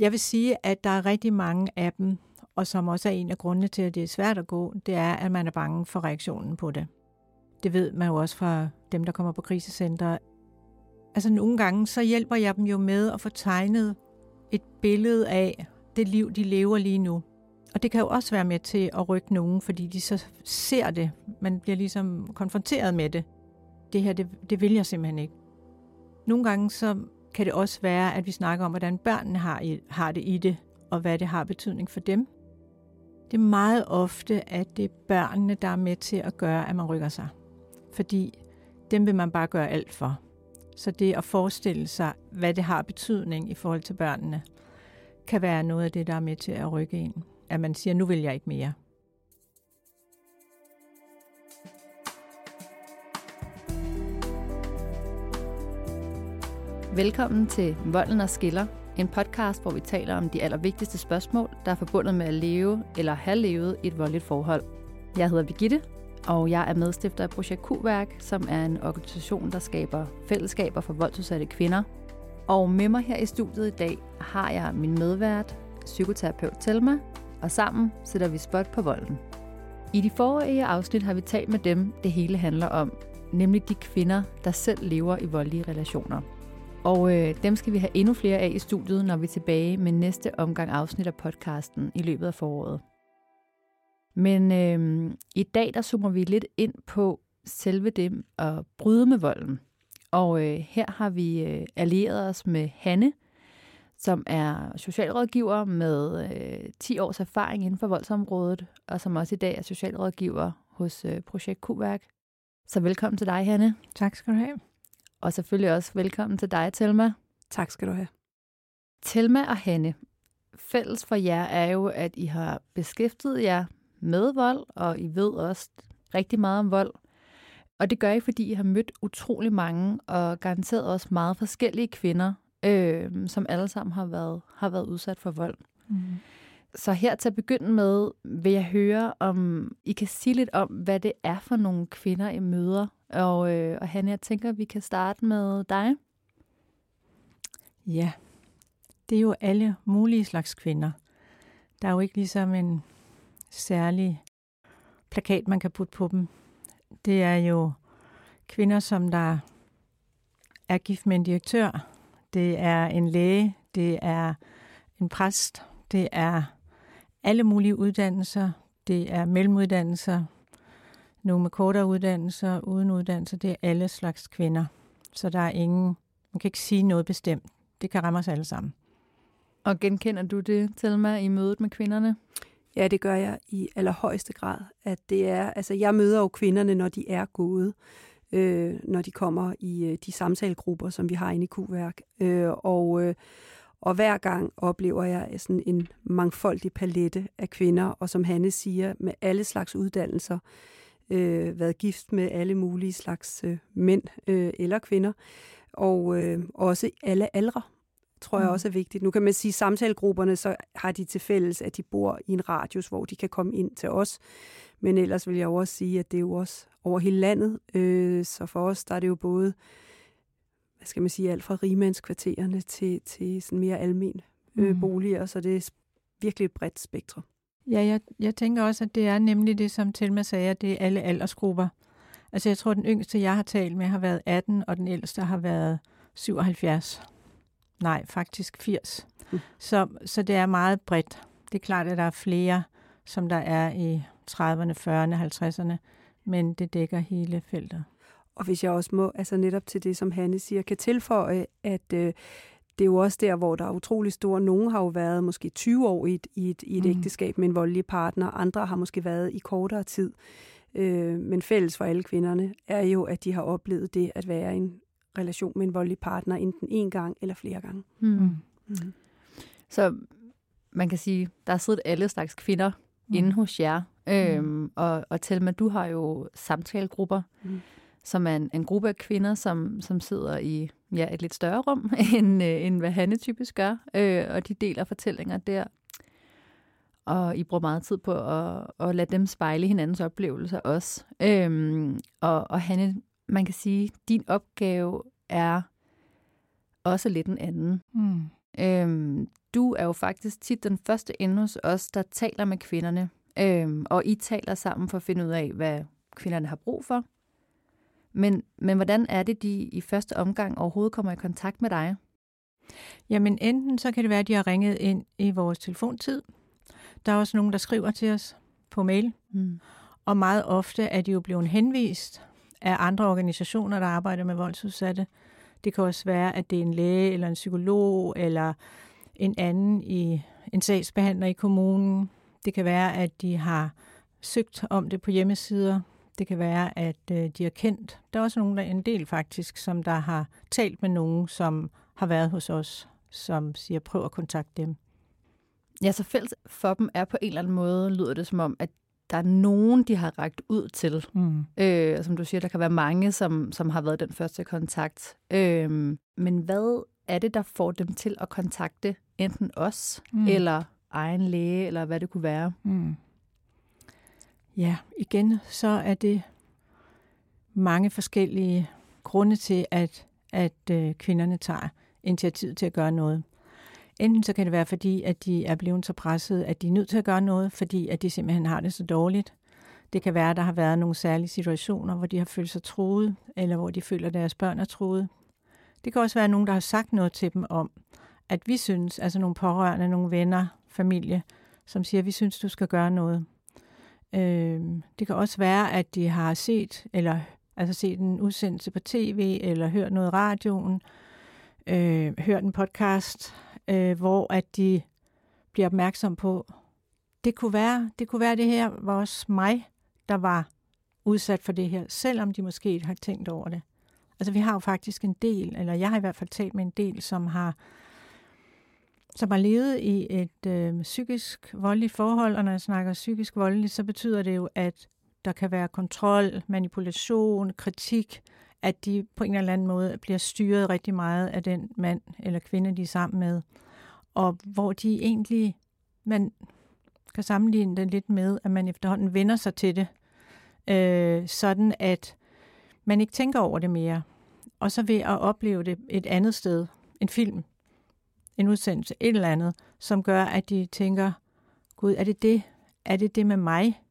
Jeg vil sige, at der er rigtig mange af dem, og som også er en af grundene til, at det er svært at gå, det er, at man er bange for reaktionen på det. Det ved man jo også fra dem, der kommer på krisecenter. Altså nogle gange, så hjælper jeg dem jo med at få tegnet et billede af det liv, de lever lige nu. Og det kan jo også være med til at rykke nogen, fordi de så ser det. Man bliver ligesom konfronteret med det. Det her, det, det vil jeg simpelthen ikke. Nogle gange så kan det også være, at vi snakker om, hvordan børnene har, i, har det i det, og hvad det har betydning for dem. Det er meget ofte, at det er børnene, der er med til at gøre, at man rykker sig. Fordi dem vil man bare gøre alt for. Så det at forestille sig, hvad det har betydning i forhold til børnene, kan være noget af det, der er med til at rykke ind. At man siger, nu vil jeg ikke mere. Velkommen til Volden og Skiller, en podcast, hvor vi taler om de allervigtigste spørgsmål, der er forbundet med at leve eller have levet i et voldeligt forhold. Jeg hedder Birgitte, og jeg er medstifter af Projekt Q-værk, som er en organisation, der skaber fællesskaber for voldsudsatte kvinder. Og med mig her i studiet i dag har jeg min medvært, psykoterapeut Telma, og sammen sætter vi spot på volden. I de forrige afsnit har vi talt med dem, det hele handler om, nemlig de kvinder, der selv lever i voldelige relationer. Og øh, dem skal vi have endnu flere af i studiet, når vi er tilbage med næste omgang afsnit af podcasten i løbet af foråret. Men øh, i dag der zoomer vi lidt ind på selve det at bryde med volden. Og øh, her har vi øh, allieret os med Hanne, som er socialrådgiver med øh, 10 års erfaring inden for voldsområdet, og som også i dag er socialrådgiver hos øh, Projekt Q-værk. Så velkommen til dig, Hanne. Tak skal du have. Og selvfølgelig også velkommen til dig, Telma. Tak skal du have. Telma og Hanne, fælles for jer er jo, at I har beskæftiget jer med vold, og I ved også rigtig meget om vold. Og det gør I, fordi I har mødt utrolig mange, og garanteret også meget forskellige kvinder, øh, som alle sammen har været, har været udsat for vold. Mm. Så her til at begynde med, vil jeg høre, om I kan sige lidt om, hvad det er for nogle kvinder, I møder. Og, øh, og Hanne, jeg tænker, vi kan starte med dig. Ja, det er jo alle mulige slags kvinder. Der er jo ikke ligesom en særlig plakat, man kan putte på dem. Det er jo kvinder, som der er gift med en direktør. Det er en læge. Det er en præst. Det er alle mulige uddannelser. Det er mellemuddannelser. Nogle med kortere uddannelser, uden uddannelser. Det er alle slags kvinder. Så der er ingen, man kan ikke sige noget bestemt. Det kan ramme os alle sammen. Og genkender du det, Thelma, i mødet med kvinderne? Ja, det gør jeg i allerhøjeste grad. At det er, altså jeg møder jo kvinderne, når de er gode, øh, når de kommer i øh, de samtalegrupper, som vi har inde i Q-værk. Øh, og, øh, og hver gang oplever jeg sådan en mangfoldig palette af kvinder, og som Hanne siger, med alle slags uddannelser, øh, været gift med alle mulige slags øh, mænd øh, eller kvinder, og øh, også alle aldre tror jeg mm. også er vigtigt. Nu kan man sige, at samtalegrupperne, så har de til fælles, at de bor i en radius, hvor de kan komme ind til os. Men ellers vil jeg jo også sige, at det er jo også over hele landet. Øh, så for os, der er det jo både, hvad skal man sige, alt fra rigmandskvartererne til, til sådan mere almen øh, mm. boliger, så det er virkelig et bredt spektrum. Ja, jeg, jeg tænker også, at det er nemlig det, som Telma sagde, at det er alle aldersgrupper. Altså jeg tror, at den yngste, jeg har talt med, har været 18, og den ældste har været 77. Nej, faktisk 80. Mm. Så, så det er meget bredt. Det er klart, at der er flere, som der er i 30'erne, 40'erne, 50'erne, men det dækker hele feltet. Og hvis jeg også må, altså netop til det, som Hanne siger, kan tilføje, at øh, det er jo også der, hvor der er utrolig store. Nogle har jo været måske 20 år i et, i et, i et mm. ægteskab med en voldelig partner, andre har måske været i kortere tid. Øh, men fælles for alle kvinderne er jo, at de har oplevet det at være i en relation med en voldelig partner, enten en gang eller flere gange. Mm. Mm. Så man kan sige, der er siddet alle slags kvinder mm. inde hos jer. Øhm, mm. og, og Telma, du har jo samtalegrupper, mm. Som er en, en gruppe af kvinder, som, som sidder i ja, et lidt større rum, end, øh, end hvad Hanne typisk gør. Øh, og de deler fortællinger der. Og I bruger meget tid på at, at lade dem spejle hinandens oplevelser også. Øhm, og, og Hanne, man kan sige, din opgave er også lidt en anden. Mm. Øhm, du er jo faktisk tit den første inde hos os, der taler med kvinderne. Øhm, og I taler sammen for at finde ud af, hvad kvinderne har brug for. Men, men hvordan er det, de i første omgang overhovedet kommer i kontakt med dig? Jamen enten så kan det være, at de har ringet ind i vores telefontid. Der er også nogen, der skriver til os på mail. Mm. Og meget ofte er de jo blevet henvist af andre organisationer, der arbejder med voldsudsatte. Det kan også være, at det er en læge eller en psykolog eller en anden i en sagsbehandler i kommunen. Det kan være, at de har søgt om det på hjemmesider. Det kan være, at øh, de har kendt. Der er også nogen, der en del faktisk, som der har talt med nogen, som har været hos os, som siger, prøv at kontakte dem. Ja, så fælles for dem er på en eller anden måde, lyder det som om, at der er nogen, de har rækket ud til. Mm. Øh, som du siger, der kan være mange, som, som har været den første kontakt. Øh, men hvad er det, der får dem til at kontakte enten os, mm. eller egen læge, eller hvad det kunne være? Mm. Ja, igen, så er det mange forskellige grunde til, at, at øh, kvinderne tager initiativ til at gøre noget. Enten så kan det være, fordi at de er blevet så presset, at de er nødt til at gøre noget, fordi at de simpelthen har det så dårligt. Det kan være, at der har været nogle særlige situationer, hvor de har følt sig truet, eller hvor de føler, at deres børn er truet. Det kan også være nogen, der har sagt noget til dem om, at vi synes, altså nogle pårørende, nogle venner, familie, som siger, at vi synes, du skal gøre noget. Øh, det kan også være, at de har set, eller altså set en udsendelse på tv, eller hørt noget i radioen, øh, hørt en podcast, øh, hvor at de bliver opmærksom på, det kunne være, det kunne være det her var også mig, der var udsat for det her, selvom de måske ikke har tænkt over det. Altså vi har jo faktisk en del, eller jeg har i hvert fald talt med en del, som har som har levet i et øh, psykisk voldeligt forhold, og når jeg snakker psykisk voldeligt, så betyder det jo, at der kan være kontrol, manipulation, kritik, at de på en eller anden måde bliver styret rigtig meget af den mand eller kvinde, de er sammen med. Og hvor de egentlig, man kan sammenligne det lidt med, at man efterhånden vender sig til det, øh, sådan at man ikke tænker over det mere. Og så ved at opleve det et andet sted, en film, en udsendelse, et eller andet, som gør, at de tænker, gud, er det det? Er det det med mig?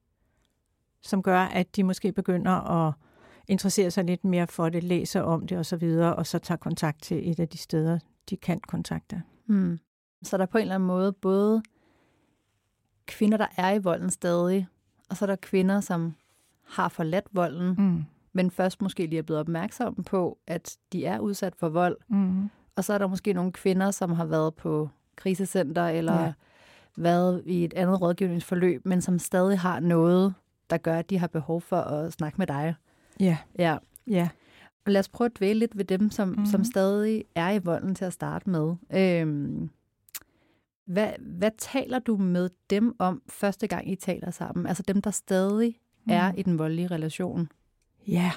Som gør, at de måske begynder at interessere sig lidt mere for det, læser om det osv., og, og så tager kontakt til et af de steder, de kan kontakte. Mm. Så der er på en eller anden måde både kvinder, der er i volden stadig, og så er der kvinder, som har forladt volden, mm. men først måske lige er blevet opmærksomme på, at de er udsat for vold. Mm. Og så er der måske nogle kvinder, som har været på krisecenter eller ja. været i et andet rådgivningsforløb, men som stadig har noget, der gør, at de har behov for at snakke med dig. Ja. Ja. ja. Og lad os prøve at dvæle lidt ved dem, som, mm. som stadig er i volden til at starte med. Øhm, hvad, hvad taler du med dem om første gang, I taler sammen? Altså dem, der stadig mm. er i den voldelige relation? Ja,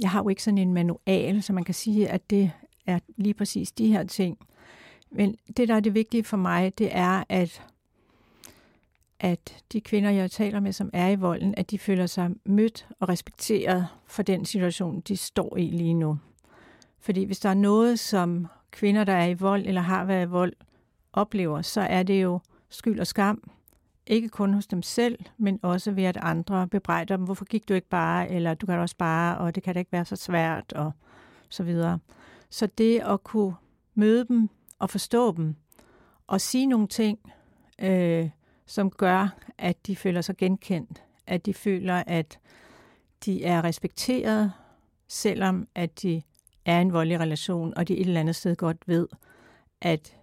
jeg har jo ikke sådan en manual, så man kan sige, at det er lige præcis de her ting. Men det, der er det vigtige for mig, det er, at, at de kvinder, jeg taler med, som er i volden, at de føler sig mødt og respekteret for den situation, de står i lige nu. Fordi hvis der er noget, som kvinder, der er i vold eller har været i vold, oplever, så er det jo skyld og skam. Ikke kun hos dem selv, men også ved, at andre bebrejder dem. Hvorfor gik du ikke bare? Eller du kan da også bare, og det kan da ikke være så svært, og så videre. Så det at kunne møde dem og forstå dem, og sige nogle ting, øh, som gør, at de føler sig genkendt, at de føler, at de er respekteret, selvom at de er i en voldelig relation, og de et eller andet sted godt ved, at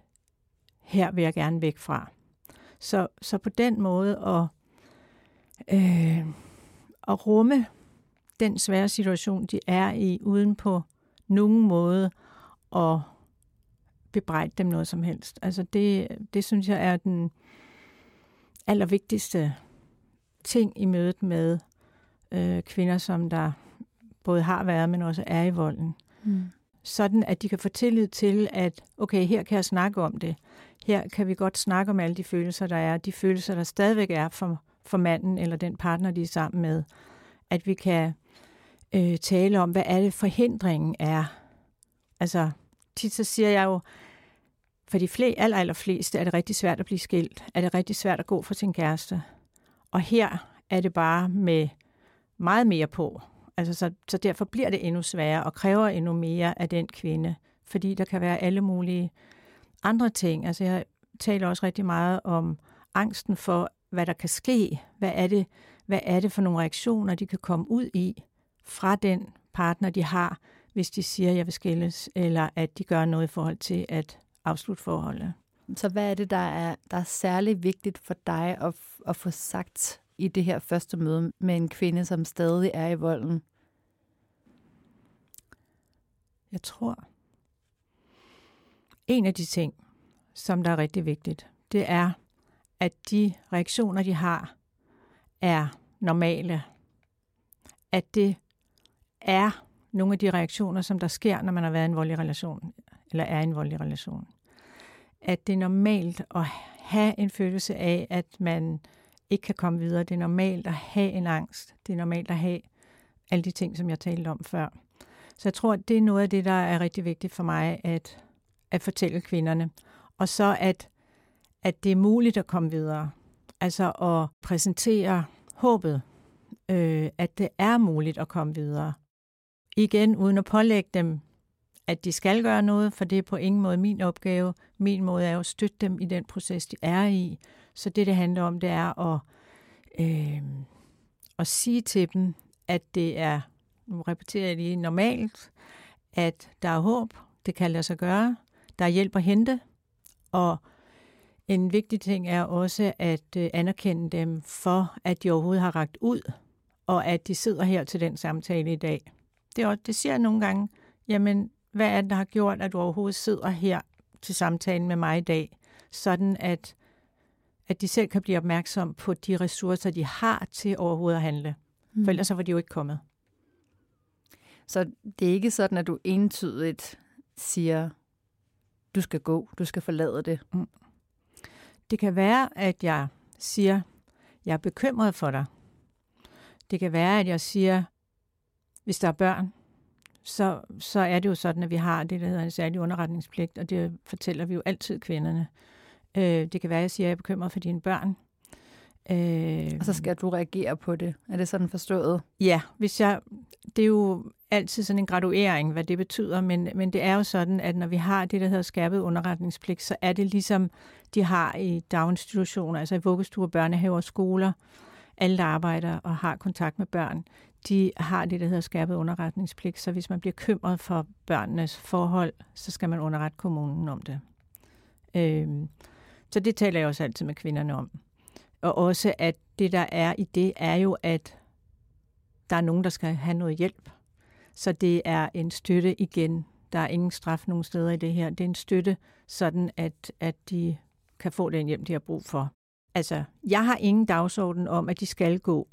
her vil jeg gerne væk fra. Så, så på den måde at, øh, at rumme den svære situation, de er i, uden på nogen måde at bebrejde dem noget som helst. Altså det, det synes jeg er den allervigtigste ting i mødet med øh, kvinder, som der både har været, men også er i volden. Mm. Sådan at de kan få tillid til, at okay, her kan jeg snakke om det. Her kan vi godt snakke om alle de følelser, der er. De følelser, der stadigvæk er for, for manden eller den partner, de er sammen med. At vi kan øh, tale om, hvad er det forhindringen er. Altså, tit så siger jeg jo, For de fleste, aller, aller fleste er det rigtig svært at blive skilt. Er det rigtig svært at gå for sin kæreste. Og her er det bare med meget mere på. Altså, så, så derfor bliver det endnu sværere og kræver endnu mere af den kvinde. Fordi der kan være alle mulige andre ting. Altså, jeg taler også rigtig meget om angsten for, hvad der kan ske. Hvad er det, hvad er det for nogle reaktioner, de kan komme ud i fra den partner, de har, hvis de siger, at jeg vil skilles, eller at de gør noget i forhold til at afslutte forholdet. Så hvad er det, der er, der er særlig vigtigt for dig at, at få sagt i det her første møde med en kvinde, som stadig er i volden? Jeg tror, en af de ting, som der er rigtig vigtigt, det er, at de reaktioner, de har, er normale. At det er nogle af de reaktioner, som der sker, når man har været i en voldelig relation, eller er i en voldelig relation. At det er normalt at have en følelse af, at man ikke kan komme videre. Det er normalt at have en angst. Det er normalt at have alle de ting, som jeg talte om før. Så jeg tror, at det er noget af det, der er rigtig vigtigt for mig at, at fortælle kvinderne. Og så at, at det er muligt at komme videre. Altså at præsentere håbet, øh, at det er muligt at komme videre. Igen, uden at pålægge dem, at de skal gøre noget, for det er på ingen måde min opgave. Min måde er at støtte dem i den proces, de er i. Så det, det handler om, det er at, øh, at sige til dem, at det er, nu repeterer jeg lige, normalt, at der er håb, det kan lade sig gøre, der er hjælp at hente, og en vigtig ting er også at øh, anerkende dem for, at de overhovedet har ragt ud, og at de sidder her til den samtale i dag. Det, det siger jeg nogle gange, jamen, hvad er det, der har gjort, at du overhovedet sidder her til samtalen med mig i dag, sådan at, at de selv kan blive opmærksom på de ressourcer, de har til overhovedet at handle. Mm. For ellers så var de jo ikke kommet. Så det er ikke sådan, at du entydigt siger, du skal gå, du skal forlade det. Mm. Det kan være, at jeg siger, jeg er bekymret for dig. Det kan være, at jeg siger, hvis der er børn, så, så er det jo sådan, at vi har det, der hedder en særlig underretningspligt, og det fortæller vi jo altid kvinderne. Øh, det kan være, at jeg siger, at jeg er bekymret for dine børn. Øh, og så skal du reagere på det. Er det sådan forstået? Ja, hvis jeg, det er jo altid sådan en graduering, hvad det betyder, men, men det er jo sådan, at når vi har det, der hedder skærpet underretningspligt, så er det ligesom de har i daginstitutioner, altså i vuggestuer, børnehaver og skoler, alle, der arbejder og har kontakt med børn, de har det, der hedder skærpet underretningspligt. Så hvis man bliver kymret for børnenes forhold, så skal man underrette kommunen om det. Øhm, så det taler jeg også altid med kvinderne om. Og også, at det, der er i det, er jo, at der er nogen, der skal have noget hjælp. Så det er en støtte igen. Der er ingen straf nogen steder i det her. Det er en støtte, sådan at, at de kan få den hjælp, de har brug for. Altså, jeg har ingen dagsorden om, at de skal gå.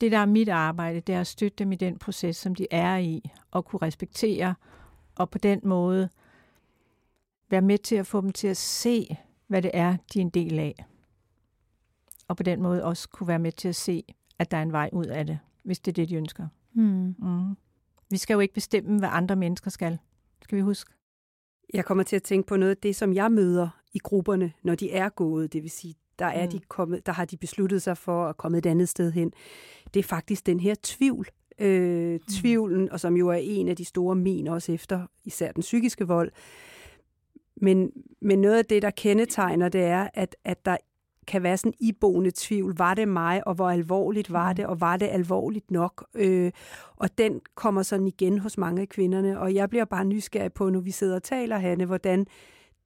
Det, der er mit arbejde, det er at støtte dem i den proces, som de er i, og kunne respektere, og på den måde være med til at få dem til at se, hvad det er, de er en del af. Og på den måde også kunne være med til at se, at der er en vej ud af det, hvis det er det, de ønsker. Mm. Mm. Vi skal jo ikke bestemme, hvad andre mennesker skal. Skal vi huske? Jeg kommer til at tænke på noget af det, som jeg møder i grupperne, når de er gået. Det vil sige, der, er mm. de kommet, der har de besluttet sig for at komme et andet sted hen. Det er faktisk den her tvivl. Øh, mm. tvivlen, og som jo er en af de store men også efter især den psykiske vold. Men, men noget af det, der kendetegner, det er, at, at der kan være sådan iboende tvivl. Var det mig, og hvor alvorligt var mm. det, og var det alvorligt nok? Øh, og den kommer sådan igen hos mange af kvinderne, og jeg bliver bare nysgerrig på, når vi sidder og taler, Hanne, hvordan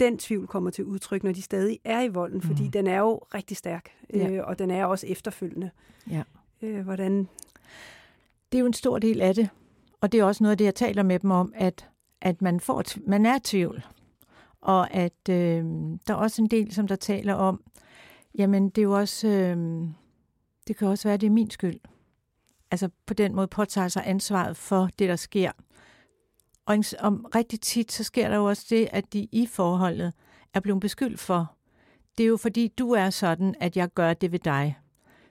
den tvivl kommer til udtryk, når de stadig er i volden, fordi mm. den er jo rigtig stærk, øh, ja. og den er også efterfølgende. Ja. Øh, hvordan? Det er jo en stor del af det, og det er også noget af det, jeg taler med dem om, at, at man, får, man er tvivl, og at øh, der er også en del, som der taler om, jamen det er jo også, øh, det kan også være, at det er min skyld. Altså på den måde påtager sig ansvaret for det, der sker. Og om rigtig tit, så sker der jo også det, at de i forholdet er blevet beskyldt for. Det er jo fordi, du er sådan, at jeg gør det ved dig.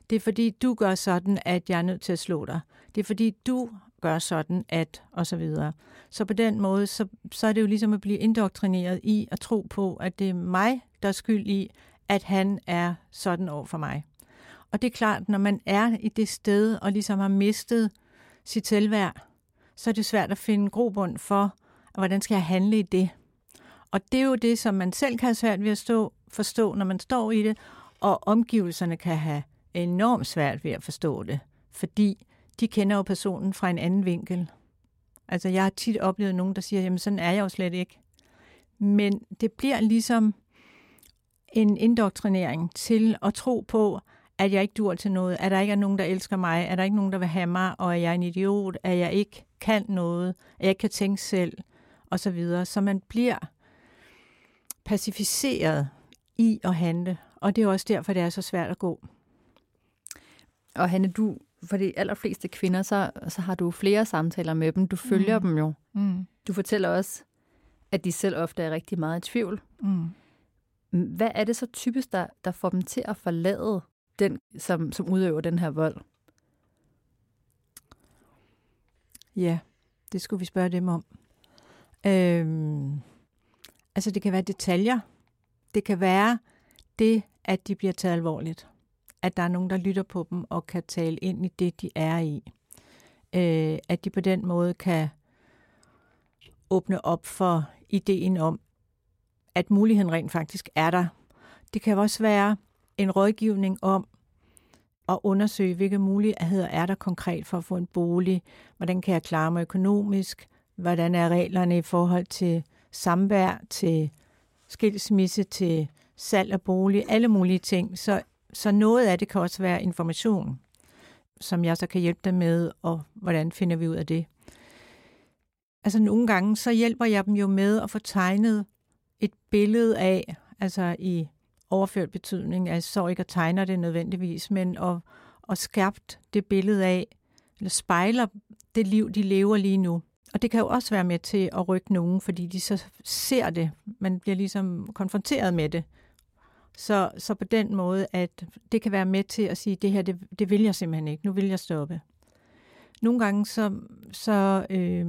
Det er fordi, du gør sådan, at jeg er nødt til at slå dig. Det er fordi, du gør sådan, at, og så videre. Så på den måde, så, så er det jo ligesom at blive indoktrineret i at tro på, at det er mig, der er skyld i, at han er sådan over for mig. Og det er klart, når man er i det sted, og ligesom har mistet sit selvværd, så er det svært at finde grobund for, hvordan skal jeg handle i det. Og det er jo det, som man selv kan have svært ved at stå, forstå, når man står i det, og omgivelserne kan have enormt svært ved at forstå det, fordi de kender jo personen fra en anden vinkel. Altså, jeg har tit oplevet nogen, der siger, jamen sådan er jeg jo slet ikke. Men det bliver ligesom en indoktrinering til at tro på, at jeg ikke dur til noget, at der ikke er nogen, der elsker mig, at der ikke er nogen, der vil have mig, og at jeg er en idiot, at jeg ikke kan noget, at jeg ikke kan tænke selv, og så videre. Så man bliver pacificeret i at handle, og det er også derfor, det er så svært at gå. Og Hanne, du, for de allerfleste kvinder, så, så har du flere samtaler med dem. Du følger mm. dem jo. Mm. Du fortæller også, at de selv ofte er rigtig meget i tvivl. Mm. Hvad er det så typisk, der, der får dem til at forlade den, som, som udøver den her vold? Ja, det skulle vi spørge dem om. Øhm, altså, det kan være detaljer. Det kan være det, at de bliver taget alvorligt. At der er nogen, der lytter på dem og kan tale ind i det, de er i. Øh, at de på den måde kan åbne op for ideen om, at muligheden rent faktisk er der. Det kan også være en rådgivning om at undersøge, hvilke muligheder er der konkret for at få en bolig, hvordan kan jeg klare mig økonomisk, hvordan er reglerne i forhold til samvær, til skilsmisse, til salg af bolig, alle mulige ting. Så, så noget af det kan også være information, som jeg så kan hjælpe dem med, og hvordan finder vi ud af det. Altså nogle gange, så hjælper jeg dem jo med at få tegnet et billede af, altså i overført betydning, altså så ikke at tegne det nødvendigvis, men at, at skærpt det billede af, eller spejler det liv, de lever lige nu. Og det kan jo også være med til at rykke nogen, fordi de så ser det. Man bliver ligesom konfronteret med det. Så, så på den måde, at det kan være med til at sige, det her, det, det vil jeg simpelthen ikke. Nu vil jeg stoppe. Nogle gange så, så øh,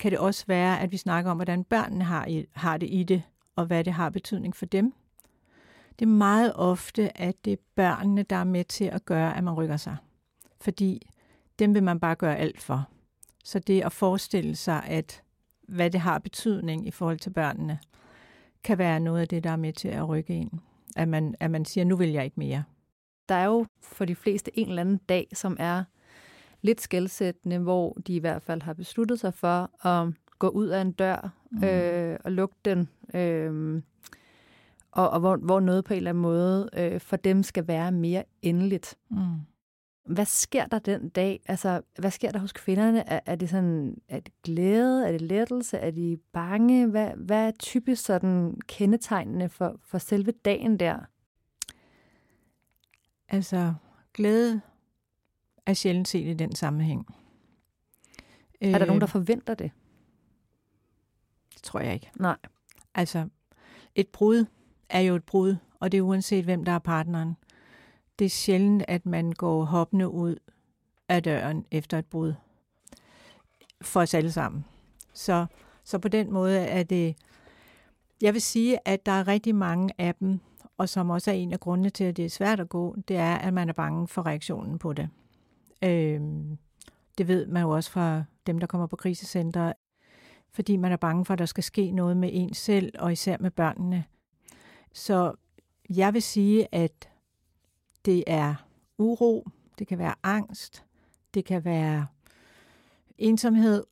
kan det også være, at vi snakker om, hvordan børnene har, i, har det i det, og hvad det har betydning for dem. Det er meget ofte, at det er børnene, der er med til at gøre, at man rykker sig. Fordi dem vil man bare gøre alt for. Så det at forestille sig, at hvad det har betydning i forhold til børnene, kan være noget af det, der er med til at rykke ind. At man, at man siger, nu vil jeg ikke mere. Der er jo for de fleste en eller anden dag, som er lidt skældsættende, hvor de i hvert fald har besluttet sig for at gå ud af en dør mm. øh, og lukke den. Øh, og, og hvor, hvor noget på en eller anden måde øh, for dem skal være mere endeligt. Mm. Hvad sker der den dag? Altså, hvad sker der hos kvinderne? Er, er det sådan, er det glæde? Er det lettelse? Er de bange? Hvad, hvad er typisk sådan kendetegnende for, for selve dagen der? Altså, glæde er sjældent set i den sammenhæng. Er der nogen, der øh, forventer det? Det tror jeg ikke. Nej. Altså, et brud er jo et brud, og det er uanset, hvem der er partneren. Det er sjældent, at man går hoppende ud af døren efter et brud. For os alle sammen. Så, så på den måde er det... Jeg vil sige, at der er rigtig mange af dem, og som også er en af grundene til, at det er svært at gå, det er, at man er bange for reaktionen på det. Øh, det ved man jo også fra dem, der kommer på krisecenter, fordi man er bange for, at der skal ske noget med en selv, og især med børnene. Så jeg vil sige, at det er uro, det kan være angst, det kan være ensomhed.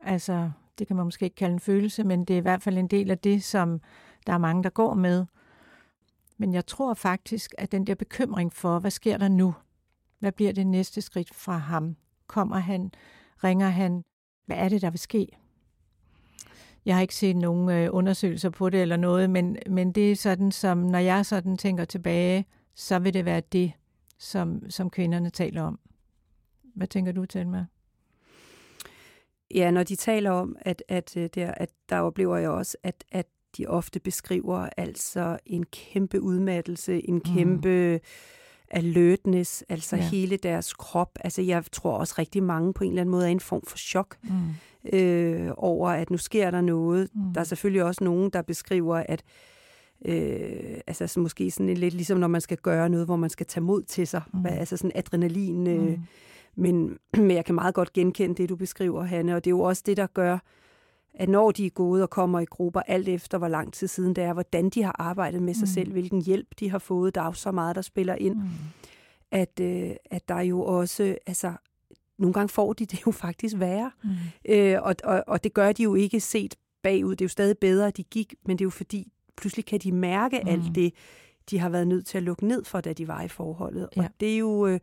Altså, det kan man måske ikke kalde en følelse, men det er i hvert fald en del af det, som der er mange, der går med. Men jeg tror faktisk, at den der bekymring for, hvad sker der nu? Hvad bliver det næste skridt fra ham? Kommer han? Ringer han? Hvad er det, der vil ske? Jeg har ikke set nogen øh, undersøgelser på det eller noget, men, men det er sådan, som når jeg sådan tænker tilbage, så vil det være det, som, som kvinderne taler om. Hvad tænker du, til mig? Ja, når de taler om, at, at, øh, der, at der oplever jeg også, at, at de ofte beskriver altså en kæmpe udmattelse, en mm. kæmpe... Mm. alertness, altså Ja. hele deres krop. Altså jeg tror også rigtig mange på en eller anden måde er i en form for chok Mm. Øh, over, at nu sker der noget. Mm. Der er selvfølgelig også nogen, der beskriver, at øh, altså så måske sådan lidt ligesom, når man skal gøre noget, hvor man skal tage mod til sig. Mm. Mm. Altså sådan adrenalin. Øh, Mm. men, men jeg kan meget godt genkende det, du beskriver, Hanne, og det er jo også det, der gør, at når de er gået og kommer i grupper, alt efter hvor lang tid siden det er, hvordan de har arbejdet med sig Mm. selv, hvilken hjælp de har fået, der er jo så meget, der spiller ind, Mm. at, øh, at der jo også, altså, nogle gange får de det jo faktisk værre, Mm. øh, og, og, og det gør de jo ikke set bagud. Det er jo stadig bedre, at de gik, men det er jo fordi, pludselig kan de mærke Mm. mm. alt det, de har været nødt til at lukke ned for, da de var i forholdet. Ja. Og det er jo, øh,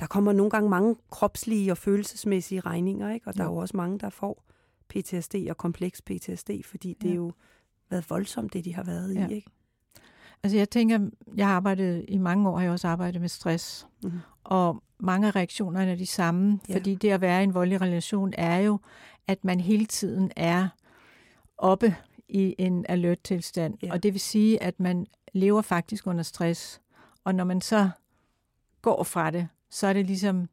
der kommer nogle gange mange kropslige og følelsesmæssige regninger, ikke? og der Jo. er jo også mange, der får PTSD og kompleks PTSD, fordi det Ja. er jo været voldsomt, det de har været Ja. i. Ikke? Altså jeg tænker, jeg har arbejdet i mange år, har jeg også arbejdet med stress. Mhm. Og mange af reaktionerne er de samme, Ja. fordi det at være i en voldelig relation er jo, at man hele tiden er oppe i en alert-tilstand. Ja. Og det vil sige, at man lever faktisk under stress. Og når man så går fra det, så er det ligesom,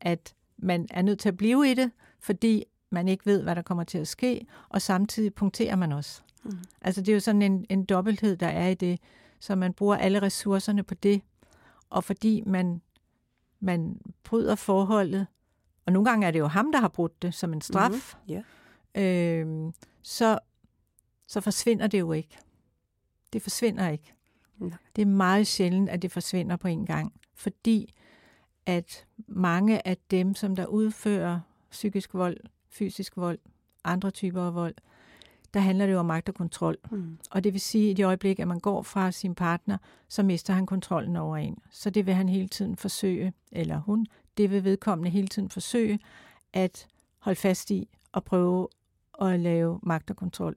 at man er nødt til at blive i det, fordi man ikke ved, hvad der kommer til at ske, og samtidig punkterer man også. Mm. Altså det er jo sådan en, en dobbelthed, der er i det, så man bruger alle ressourcerne på det, og fordi man, man bryder forholdet, og nogle gange er det jo ham, der har brudt det som en straf, Mhm, øh, så, så forsvinder det jo ikke. Det forsvinder ikke. Nej. Det er meget sjældent, at det forsvinder på en gang, fordi at mange af dem, som der udfører psykisk vold, fysisk vold, andre typer af vold, der handler det jo om magt og kontrol. Mm. Og det vil sige, at i det øjeblik, at man går fra sin partner, så mister han kontrollen over en. Så det vil han hele tiden forsøge, eller hun, det vil vedkommende hele tiden forsøge at holde fast i og prøve at lave magt og kontrol.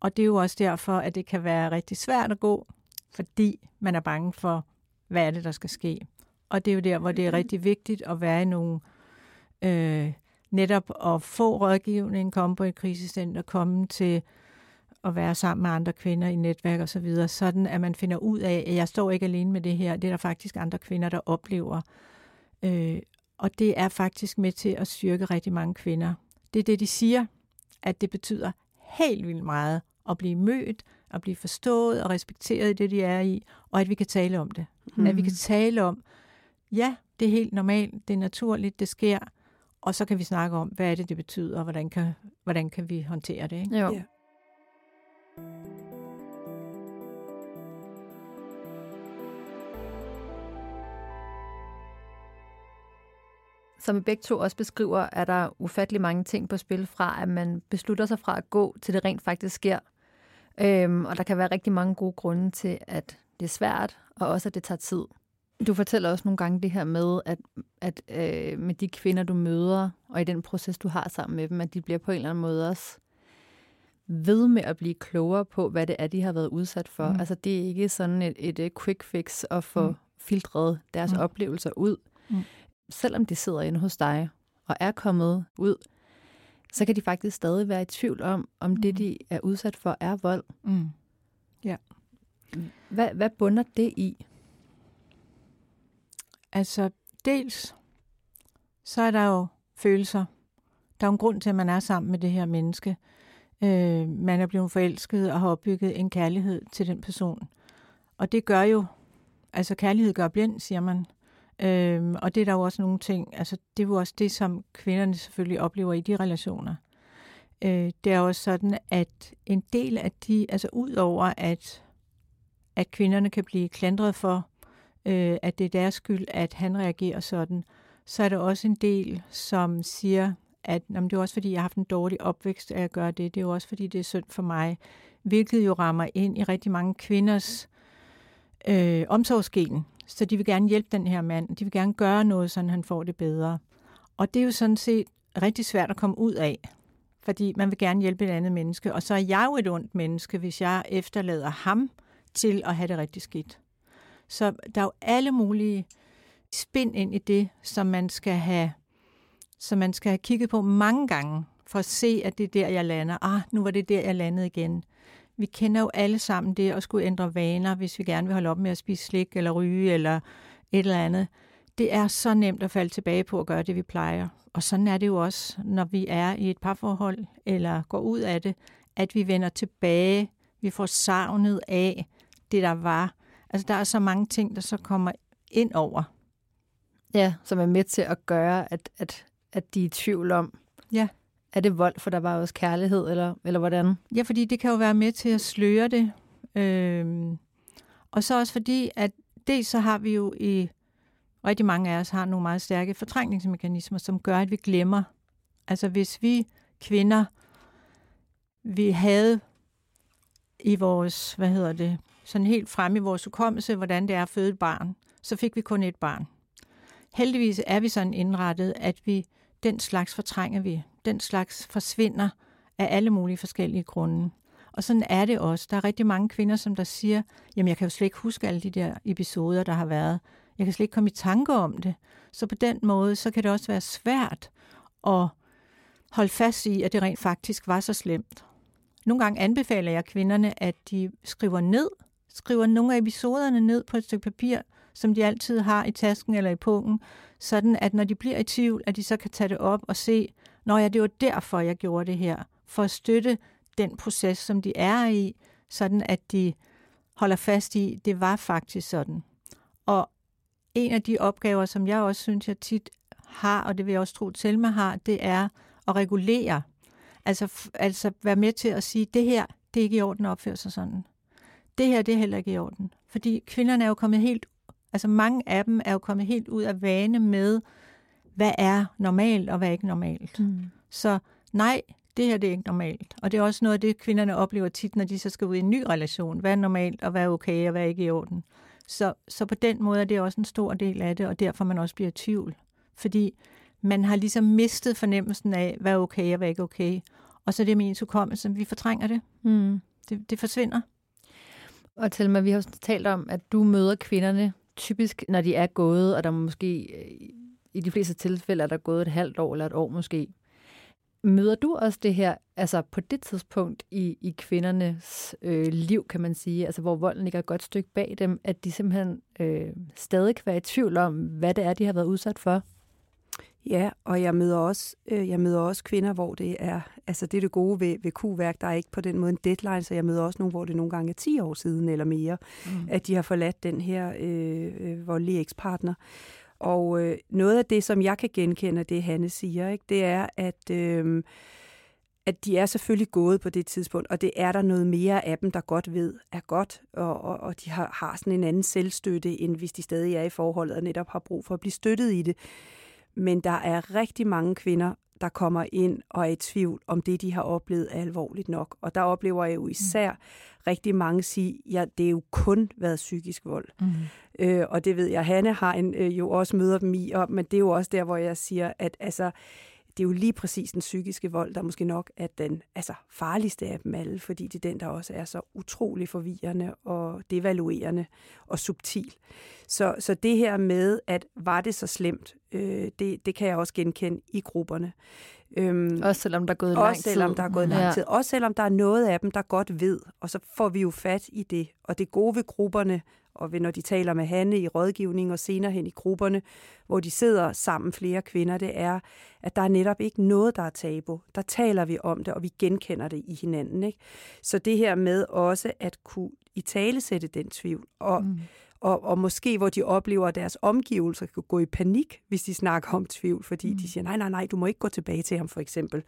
Og det er jo også derfor, at det kan være rigtig svært at gå, fordi man er bange for, hvad er det, der skal ske. Og det er jo der, hvor det er rigtig vigtigt at være i nogle øh, netop at få rådgivning, komme på et krisecenter, komme til at være sammen med andre kvinder i netværk og så videre, sådan at man finder ud af, at jeg står ikke alene med det her. Det er der faktisk andre kvinder, der oplever. Øh, og det er faktisk med til at styrke rigtig mange kvinder. Det er det, de siger, at det betyder helt vildt meget at blive mødt, at blive forstået og respekteret i det, de er i, og at vi kan tale om det. Mm. At vi kan tale om, ja, det er helt normalt, det er naturligt, det sker, og så kan vi snakke om, hvad er det, det betyder, og hvordan kan, hvordan kan vi håndtere det. Ikke? Jo. Ja. Som vi begge to også beskriver, er der ufattelig mange ting på spil fra, at man beslutter sig fra at gå, til det rent faktisk sker. Øhm, og der kan være rigtig mange gode grunde til, at det er svært, og også at det tager tid. Du fortæller også nogle gange det her med, at, at øh, med de kvinder, du møder, og i den proces, du har sammen med dem, at de bliver på en eller anden måde også ved med at blive klogere på, hvad det er, de har været udsat for. Mm. Altså, det er ikke sådan et, et, et quick fix at få Mm. filtreret deres Mm. oplevelser ud. Mm. Selvom de sidder inde hos dig og er kommet ud, så kan de faktisk stadig være i tvivl om, om mm. det, de er udsat for, er vold. Mm. Hvad, hvad bunder det i? Altså, dels så er der jo følelser. Der er en grund til, at man er sammen med det her menneske. Øh, man er blevet forelsket og har opbygget en kærlighed til den person. Og det gør jo, altså kærlighed gør blind, siger man. Øh, og det er der jo også nogle ting, altså det er jo også det, som kvinderne selvfølgelig oplever i de relationer. Øh, det er også sådan, at en del af de, altså ud over at, at kvinderne kan blive klandret for, øh, at det er deres skyld, at han reagerer sådan, så er der også en del, som siger, at jamen, det er også fordi, jeg har haft en dårlig opvækst, at jeg gør det. Det er jo også fordi, det er synd for mig. Hvilket jo rammer ind i rigtig mange kvinders øh, omsorgsgen. Så de vil gerne hjælpe den her mand. De vil gerne gøre noget, så han får det bedre. Og det er jo sådan set rigtig svært at komme ud af. Fordi man vil gerne hjælpe et andet menneske. Og så er jeg jo et ondt menneske, hvis jeg efterlader ham til at have det rigtig skidt. Så der er jo alle mulige spind ind i det, som man skal have, som man skal have kigget på mange gange, for at se, at det er der, jeg lander. Ah, nu var det der, jeg landede igen. Vi kender jo alle sammen det at skulle ændre vaner, hvis vi gerne vil holde op med at spise slik, eller ryge, eller et eller andet. Det er så nemt at falde tilbage på at gøre det, vi plejer. Og sådan er det jo også, når vi er i et parforhold eller går ud af det, at vi vender tilbage. Vi får savnet af det, der var. Altså, der er så mange ting, der så kommer ind over. Ja, som er med til at gøre, at, at, at de er i tvivl om, Ja. er det vold, for der var også kærlighed, eller, eller hvordan? Ja, fordi det kan jo være med til at sløre det. Øhm, og så også fordi, at det så har vi jo i rigtig mange af os har nogle meget stærke fortrængningsmekanismer, som gør, at vi glemmer. Altså hvis vi kvinder, vi havde i vores, hvad hedder det, sådan helt frem i vores hukommelse, hvordan det er at føde et barn, så fik vi kun et barn. Heldigvis er vi sådan indrettet, at vi den slags fortrænger vi. Den slags forsvinder af alle mulige forskellige grunde. Og sådan er det også. Der er rigtig mange kvinder, som der siger, jamen jeg kan jo slet ikke huske alle de der episoder, der har været. Jeg kan slet ikke komme i tanke om det. Så på den måde, så kan det også være svært at holde fast i, at det rent faktisk var så slemt. Nogle gange anbefaler jeg kvinderne, at de skriver ned, skriver nogle af episoderne ned på et stykke papir, som de altid har i tasken eller i pungen, sådan at når de bliver i tvivl, at de så kan tage det op og se, når ja, det var derfor, jeg gjorde det her, for at støtte den proces, som de er i, sådan at de holder fast i, det var faktisk sådan. Og en af de opgaver, som jeg også synes, jeg tit har, og det vil jeg også tro, Selma har, det er at regulere. Altså, altså være med til at sige, det her, det er ikke i orden at opføre sig sådan. Det her, det er heller ikke i orden. Fordi kvinderne er jo kommet helt, altså mange af dem er jo kommet helt ud af vane med, hvad er normalt og hvad er ikke normalt. Mm. Så nej, det her det er ikke normalt. Og det er også noget af det, kvinderne oplever tit, når de så skal ud i en ny relation. Hvad er normalt, og hvad er okay, og hvad er ikke i orden. Så, så på den måde er det også en stor del af det, og derfor man også bliver i tvivl. Fordi man har ligesom mistet fornemmelsen af, hvad er okay og hvad er ikke okay. Og så er det med ens hukommelse, vi fortrænger det. Mm. det. Det forsvinder. Og Thelma, vi har også talt om, at du møder kvinderne typisk, når de er gået, og der måske øh, i de fleste tilfælde er der gået et halvt år eller et år måske. Møder du også det her, altså på det tidspunkt i, i kvindernes øh, liv, kan man sige, altså hvor volden ligger et godt stykke bag dem, at de simpelthen øh, stadig kan være i tvivl om, hvad det er, de har været udsat for? Ja, og jeg møder også, øh, jeg møder også kvinder, hvor det er, altså det er det gode ved, ved kuværk, der er ikke på den måde en deadline, så jeg møder også nogle, hvor det nogle gange er 10 år siden eller mere, mm. at de har forladt den her øh, øh, voldelige ekspartner. Og øh, noget af det, som jeg kan genkende det, Hanne siger, ikke, det er, at, øh, at de er selvfølgelig gået på det tidspunkt, og det er der noget mere af dem, der godt ved er godt, og, og, og de har, har sådan en anden selvstøtte, end hvis de stadig er i forholdet og netop har brug for at blive støttet i det. Men der er rigtig mange kvinder, der kommer ind og er i tvivl om det, de har oplevet er alvorligt nok. Og der oplever jeg jo især mm. rigtig mange sige, ja, det er jo kun været psykisk vold. Mm. Øh, og det ved jeg, Hanne har en, øh, jo også møder dem i, og, men det er jo også der, hvor jeg siger, at altså, det er jo lige præcis den psykiske vold, der måske nok er den altså, farligste af dem alle, fordi det er den, der også er så utrolig forvirrende og devaluerende og subtil. Så, så det her med, at var det så slemt, øh, det, det kan jeg også genkende i grupperne. Øhm, også selvom der er gået lang tid. Også selvom der er gået lang ja. tid. Også selvom der er noget af dem, der godt ved, og så får vi jo fat i det. Og det gode ved grupperne, og ved, når de taler med Hanne i rådgivning og senere hen i grupperne, hvor de sidder sammen flere kvinder, det er, at der er netop ikke noget, der er tabu. Der taler vi om det, og vi genkender det i hinanden. Ikke? Så det her med også at kunne i tale sætte den tvivl, og mm og, og måske hvor de oplever, at deres omgivelser kan gå i panik, hvis de snakker om tvivl, fordi mm. de siger, nej, nej, nej, du må ikke gå tilbage til ham, for eksempel.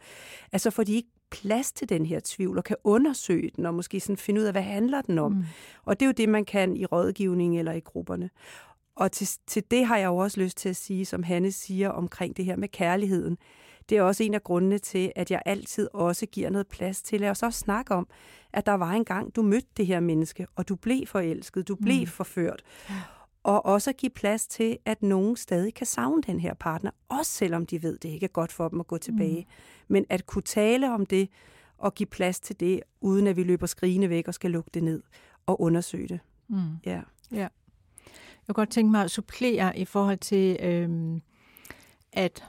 Altså, får de ikke plads til den her tvivl, og kan undersøge den, og måske sådan finde ud af, hvad handler den om. Mm. Og det er jo det, man kan i rådgivning eller i grupperne. Og til, til det har jeg jo også lyst til at sige, som Hanne siger omkring det her med kærligheden. Det er også en af grundene til, at jeg altid også giver noget plads til. Os også snakke om, at der var en gang, du mødte det her menneske, og du blev forelsket, du blev mm. forført. Og også give plads til, at nogen stadig kan savne den her partner, også selvom de ved, det ikke er godt for dem at gå tilbage. Mm. Men at kunne tale om det, og give plads til det, uden at vi løber skrigende væk og skal lukke det ned, og undersøge det. Mm. Ja. ja. Jeg kunne godt tænke mig at supplere i forhold til, øhm, at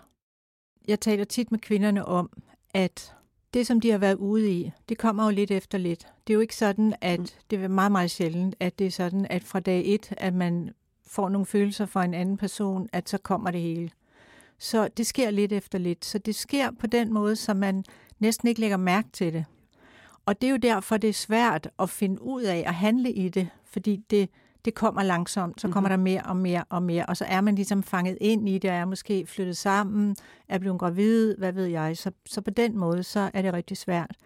jeg taler tit med kvinderne om, at det, som de har været ude i, det kommer jo lidt efter lidt. Det er jo ikke sådan, at mm. det er meget, meget sjældent, at det er sådan, at fra dag et, at man får nogle følelser for en anden person, at så kommer det hele. Så det sker lidt efter lidt. Så det sker på den måde, så man næsten ikke lægger mærke til det. Og det er jo derfor, det er svært at finde ud af at handle i det, fordi det, det kommer langsomt, så kommer mm-hmm. der mere og mere og mere, og så er man ligesom fanget ind i det, og er måske flyttet sammen, er blevet gravid, hvad ved jeg. Så, så på den måde, så er det rigtig svært.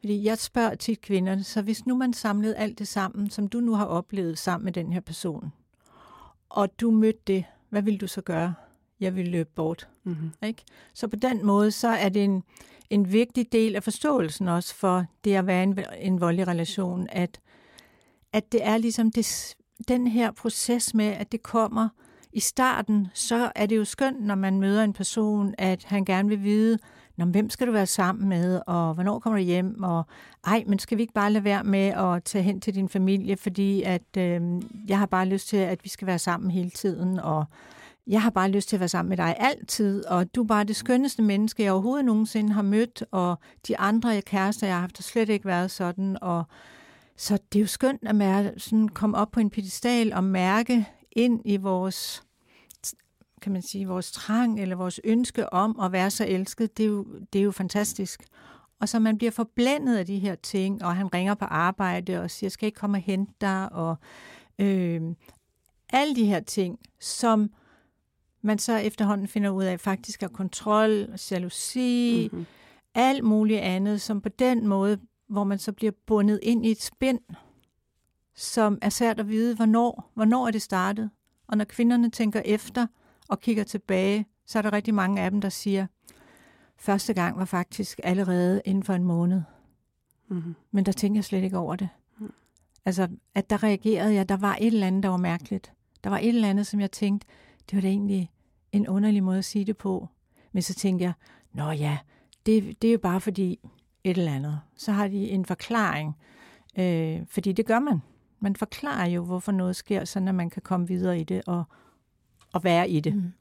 Fordi jeg spørger tit kvinderne, så hvis nu man samlede alt det sammen, som du nu har oplevet sammen med den her person, og du mødte det, hvad vil du så gøre? Jeg vil løbe bort. Mm-hmm. Ikke? Så på den måde, så er det en, en vigtig del af forståelsen også for det at være en, en voldelig relation, at, at det er ligesom det, den her proces med, at det kommer i starten, så er det jo skønt, når man møder en person, at han gerne vil vide, Nå, hvem skal du være sammen med, og hvornår kommer du hjem, og ej, men skal vi ikke bare lade være med at tage hen til din familie, fordi at øh, jeg har bare lyst til, at vi skal være sammen hele tiden, og jeg har bare lyst til at være sammen med dig altid, og du er bare det skønneste menneske, jeg overhovedet nogensinde har mødt, og de andre kærester, jeg har haft, har slet ikke været sådan, og så det er jo skønt at mærke, sådan komme op på en pedestal og mærke ind i vores kan man sige, vores trang eller vores ønske om at være så elsket, det er jo, det er jo fantastisk. Og så man bliver forblændet af de her ting, og han ringer på arbejde og siger, skal ikke komme og hente dig, og øh, alle de her ting, som man så efterhånden finder ud af faktisk er kontrol, jalousi, mm-hmm. alt muligt andet, som på den måde, hvor man så bliver bundet ind i et spind, som er svært at vide, hvornår, hvornår er det startet. Og når kvinderne tænker efter, og kigger tilbage, så er der rigtig mange af dem, der siger, første gang var faktisk allerede inden for en måned. Mm-hmm. Men der tænker jeg slet ikke over det. Mm. Altså, at der reagerede jeg, der var et eller andet, der var mærkeligt. Der var et eller andet, som jeg tænkte, det var da egentlig en underlig måde at sige det på. Men så tænkte jeg, nå ja, det, det er jo bare fordi et eller andet. Så har de en forklaring, øh, fordi det gør man. Man forklarer jo, hvorfor noget sker, så at man kan komme videre i det og, at være i det. Mm.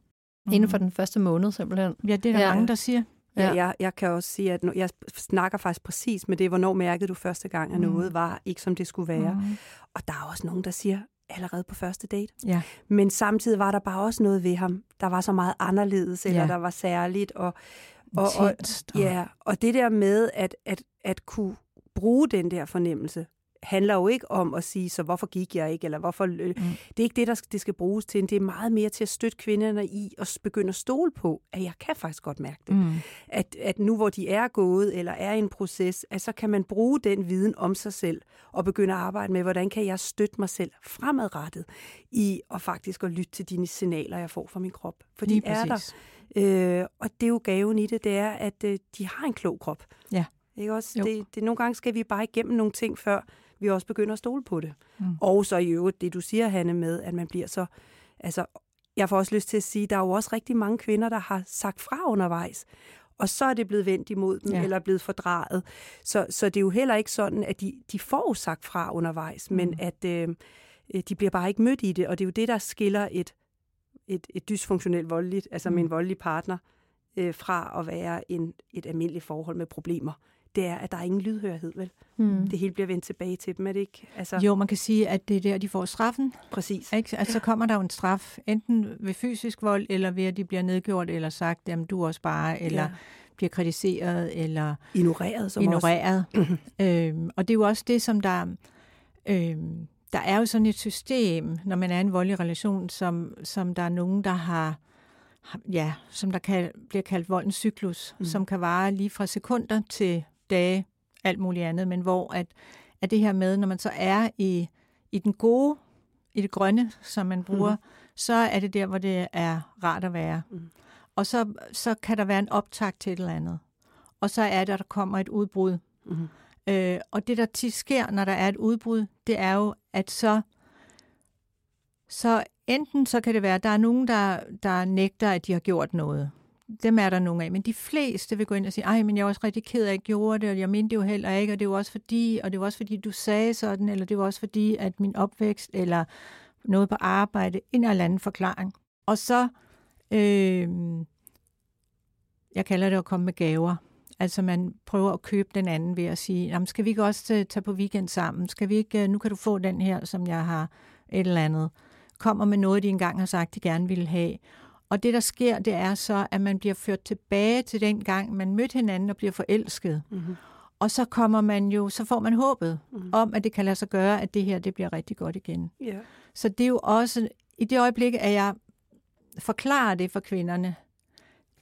Inden for den første måned simpelthen. Ja, det er der ja. mange, der siger. Ja. Ja, jeg, jeg kan også sige, at jeg snakker faktisk præcis med det, hvornår mærkede du første gang, at mm. noget var ikke, som det skulle være. Mm. Og der er også nogen, der siger, allerede på første date. Ja. Men samtidig var der bare også noget ved ham, der var så meget anderledes, eller ja. der var særligt. Og, og, og, ja, og det der med at, at, at kunne bruge den der fornemmelse, handler jo ikke om at sige, så hvorfor gik jeg ikke, eller hvorfor... Mm. Det er ikke det, der det skal bruges til. Det er meget mere til at støtte kvinderne i at begynde at stole på, at jeg kan faktisk godt mærke det. Mm. At, at nu hvor de er gået, eller er i en proces, at så kan man bruge den viden om sig selv, og begynde at arbejde med, hvordan kan jeg støtte mig selv fremadrettet, i at faktisk at lytte til de signaler, jeg får fra min krop. For de er der. Øh, og det er jo gaven i det, det er, at øh, de har en klog krop. Ja. Ikke også? Det, det, nogle gange skal vi bare igennem nogle ting, før vi også begynder at stole på det. Mm. Og så i øvrigt det, du siger, Hanne, med, at man bliver så... Altså, jeg får også lyst til at sige, der er jo også rigtig mange kvinder, der har sagt fra undervejs, og så er det blevet vendt imod dem, ja. eller blevet fordrejet. Så, så det er jo heller ikke sådan, at de, de får sagt fra undervejs, mm. men at øh, de bliver bare ikke mødt i det, og det er jo det, der skiller et, et, et dysfunktionelt voldeligt, altså mm. med en voldelig partner, øh, fra at være en, et almindeligt forhold med problemer det er, at der er ingen lydhørighed, vel? Mm. Det hele bliver vendt tilbage til dem, er det ikke? Altså... Jo, man kan sige, at det er der, de får straffen. Præcis. Ikke? Altså, så kommer der jo en straf, enten ved fysisk vold, eller ved, at de bliver nedgjort, eller sagt, jamen du også bare, eller ja. bliver kritiseret, eller... Ignoreret, som ignoreret. Også. øhm, og det er jo også det, som der... Øhm, der er jo sådan et system, når man er i en voldelig relation, som, som der er nogen, der har ja, som der kan, bliver kaldt voldens cyklus, mm. som kan vare lige fra sekunder til dage, alt muligt andet, men hvor at, at det her med, når man så er i, i den gode, i det grønne, som man bruger, mm. så er det der, hvor det er rart at være. Mm. Og så, så kan der være en optag til et eller andet. Og så er det, at der kommer et udbrud. Mm. Øh, og det, der tit sker, når der er et udbrud, det er jo, at så, så enten så kan det være, at der er nogen, der, der nægter, at de har gjort noget dem er der nogle af, men de fleste vil gå ind og sige, ej, men jeg er også rigtig ked af, at jeg gjorde det, og jeg mente det jo heller ikke, og det var også fordi, og det var også fordi, du sagde sådan, eller det var også fordi, at min opvækst, eller noget på arbejde, en eller anden forklaring. Og så, øh, jeg kalder det at komme med gaver. Altså man prøver at købe den anden ved at sige, jamen skal vi ikke også øh, tage på weekend sammen? Skal vi ikke, øh, nu kan du få den her, som jeg har et eller andet kommer med noget, de engang har sagt, de gerne ville have. Og det, der sker, det er så, at man bliver ført tilbage til den gang, man mødte hinanden og bliver forelsket. Mm-hmm. Og så kommer man jo, så får man håbet mm-hmm. om, at det kan lade sig gøre, at det her, det bliver rigtig godt igen. Yeah. Så det er jo også, i det øjeblik, at jeg forklarer det for kvinderne,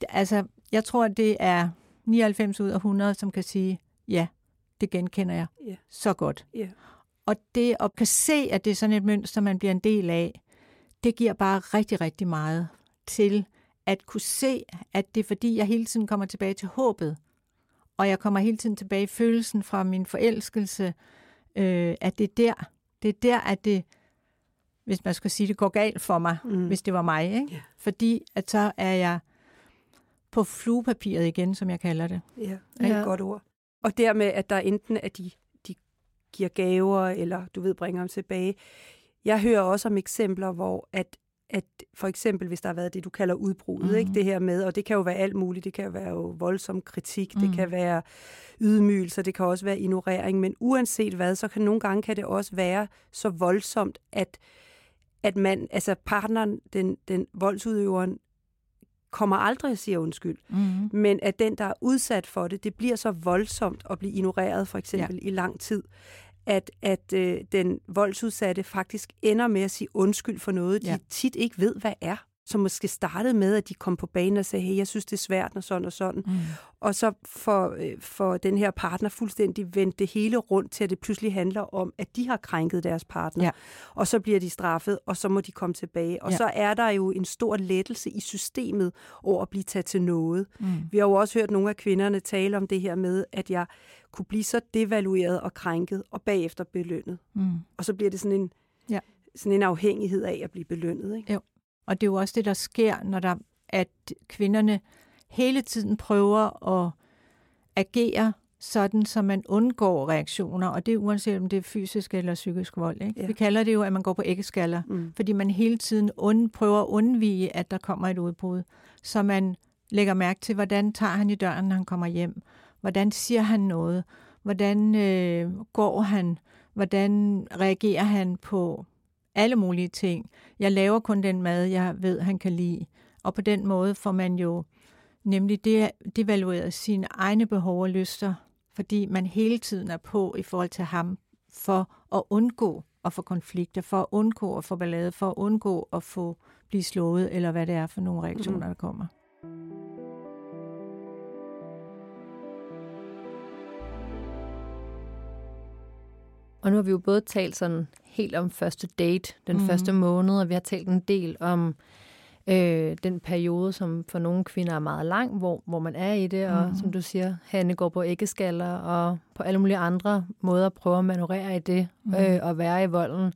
altså, jeg tror, at det er 99 ud af 100, som kan sige, ja, det genkender jeg yeah. så godt. Yeah. Og det at kan se, at det er sådan et mønster, man bliver en del af, det giver bare rigtig, rigtig meget til at kunne se, at det er fordi, jeg hele tiden kommer tilbage til håbet, og jeg kommer hele tiden tilbage i følelsen fra min forelskelse, øh, at det er der, det er der, at det, hvis man skal sige, det går galt for mig, mm. hvis det var mig. Ikke? Yeah. Fordi at så er jeg på fluepapiret igen, som jeg kalder det. Ja, det er ja. et godt ord. Og dermed, at der enten at de, de giver gaver, eller du ved, bringer dem tilbage. Jeg hører også om eksempler, hvor at at for eksempel, hvis der har været det, du kalder udbruddet, mm. ikke? det her med, og det kan jo være alt muligt, det kan være jo voldsom kritik, mm. det kan være ydmygelser, det kan også være ignorering, men uanset hvad, så kan nogle gange kan det også være så voldsomt, at, at man, altså partneren, den, den voldsudøveren, kommer aldrig at sige undskyld, mm. men at den, der er udsat for det, det bliver så voldsomt at blive ignoreret, for eksempel ja. i lang tid, at, at øh, den voldsudsatte faktisk ender med at sige undskyld for noget, de ja. tit ikke ved, hvad er som måske startede med, at de kom på banen og sagde, hey, jeg synes, det er svært, og sådan og sådan. Mm. Og så for, øh, for den her partner fuldstændig vendt det hele rundt til, at det pludselig handler om, at de har krænket deres partner. Ja. Og så bliver de straffet, og så må de komme tilbage. Og ja. så er der jo en stor lettelse i systemet over at blive taget til noget. Mm. Vi har jo også hørt nogle af kvinderne tale om det her med, at jeg kunne blive så devalueret og krænket, og bagefter belønnet. Mm. Og så bliver det sådan en, ja. sådan en afhængighed af at blive belønnet. Ikke? Jo. Og det er jo også det, der sker, når der, at kvinderne hele tiden prøver at agere sådan, så man undgår reaktioner, og det er uanset om det er fysisk eller psykisk vold. Ikke? Ja. Vi kalder det jo, at man går på æggeskaller, mm. fordi man hele tiden und, prøver at undvige, at der kommer et udbrud. Så man lægger mærke til, hvordan tager han i døren, når han kommer hjem? Hvordan siger han noget? Hvordan øh, går han? Hvordan reagerer han på alle mulige ting. Jeg laver kun den mad, jeg ved, han kan lide. Og på den måde får man jo nemlig det, devalueret sine egne behov og lyster, fordi man hele tiden er på i forhold til ham for at undgå at få konflikter, for at undgå at få ballade, for at undgå at få blive slået, eller hvad det er for nogle reaktioner, mm. der kommer. Og nu har vi jo både talt sådan helt om første date, den mm. første måned, og vi har talt en del om øh, den periode, som for nogle kvinder er meget lang, hvor, hvor man er i det, og mm. som du siger, Hanne går på æggeskaller, og på alle mulige andre måder at prøve at manøvrere i det, mm. øh, og være i volden.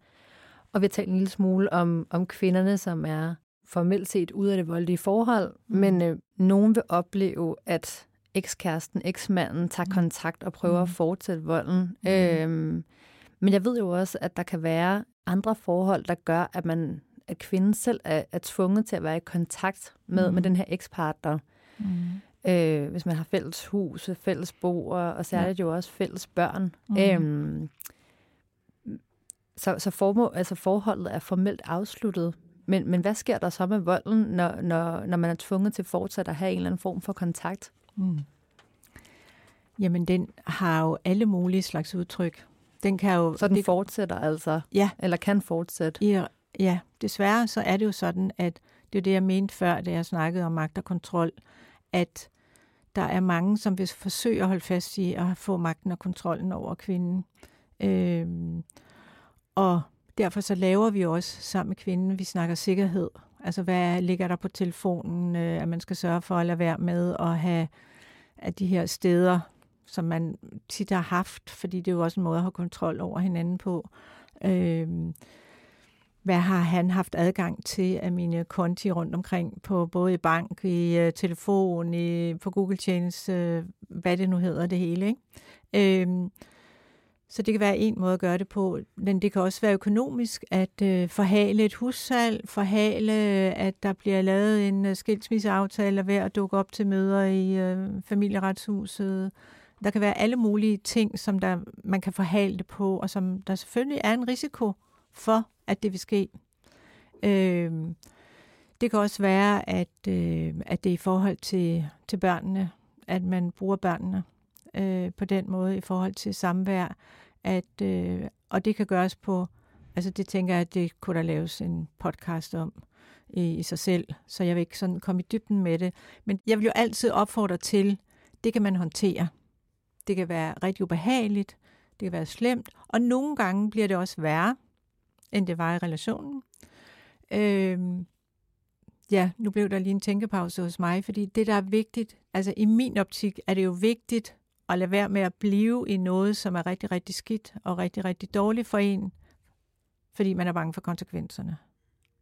Og vi har talt en lille smule om, om kvinderne, som er formelt set ud af det voldelige forhold, mm. men øh, nogen vil opleve, at ekskæresten, eksmanden tager mm. kontakt og prøver mm. at fortsætte volden. Mm. Øh, men jeg ved jo også, at der kan være andre forhold, der gør, at man at kvinden selv er, er tvunget til at være i kontakt med, mm. med den her ekspartner. Mm. Øh, hvis man har fælles hus, fælles bo, og særligt ja. jo også fælles børn. Mm. Øhm, så så formål, altså forholdet er formelt afsluttet. Men, men hvad sker der så med volden, når, når, når man er tvunget til fortsat at have en eller anden form for kontakt? Mm. Jamen, den har jo alle mulige slags udtryk. Den kan jo, så den det, fortsætter altså? Ja. Eller kan fortsætte? Ja, ja, desværre så er det jo sådan, at det er det, jeg mente før, da jeg snakkede om magt og kontrol, at der er mange, som vil forsøge at holde fast i at få magten og kontrollen over kvinden. Øhm, og derfor så laver vi også sammen med kvinden, vi snakker sikkerhed. Altså hvad ligger der på telefonen, øh, at man skal sørge for at lade være med at have at de her steder, som man tit har haft, fordi det er jo også en måde at have kontrol over hinanden på. Øh, hvad har han haft adgang til af mine konti rundt omkring, på både i bank, i uh, telefon, i, på Google Tjeneste, uh, øh, hvad det nu hedder det hele. Ikke? Øh, så det kan være en måde at gøre det på, men det kan også være økonomisk at øh, forhale et hussalg, forhale, øh, at der bliver lavet en uh, skilsmisseaftale ved at dukke op til møder i øh, familieretshuset, der kan være alle mulige ting, som der, man kan forhale det på, og som der selvfølgelig er en risiko for, at det vil ske. Øh, det kan også være, at, øh, at det er i forhold til, til børnene, at man bruger børnene øh, på den måde i forhold til samvær, at, øh, og det kan gøres på, altså det tænker jeg, at det kunne der laves en podcast om i, i sig selv, så jeg vil ikke sådan komme i dybden med det. Men jeg vil jo altid opfordre til, det kan man håndtere. Det kan være rigtig ubehageligt, det kan være slemt, og nogle gange bliver det også værre, end det var i relationen. Øhm, ja, nu blev der lige en tænkepause hos mig, fordi det, der er vigtigt, altså i min optik er det jo vigtigt at lade være med at blive i noget, som er rigtig, rigtig skidt og rigtig, rigtig dårligt for en, fordi man er bange for konsekvenserne.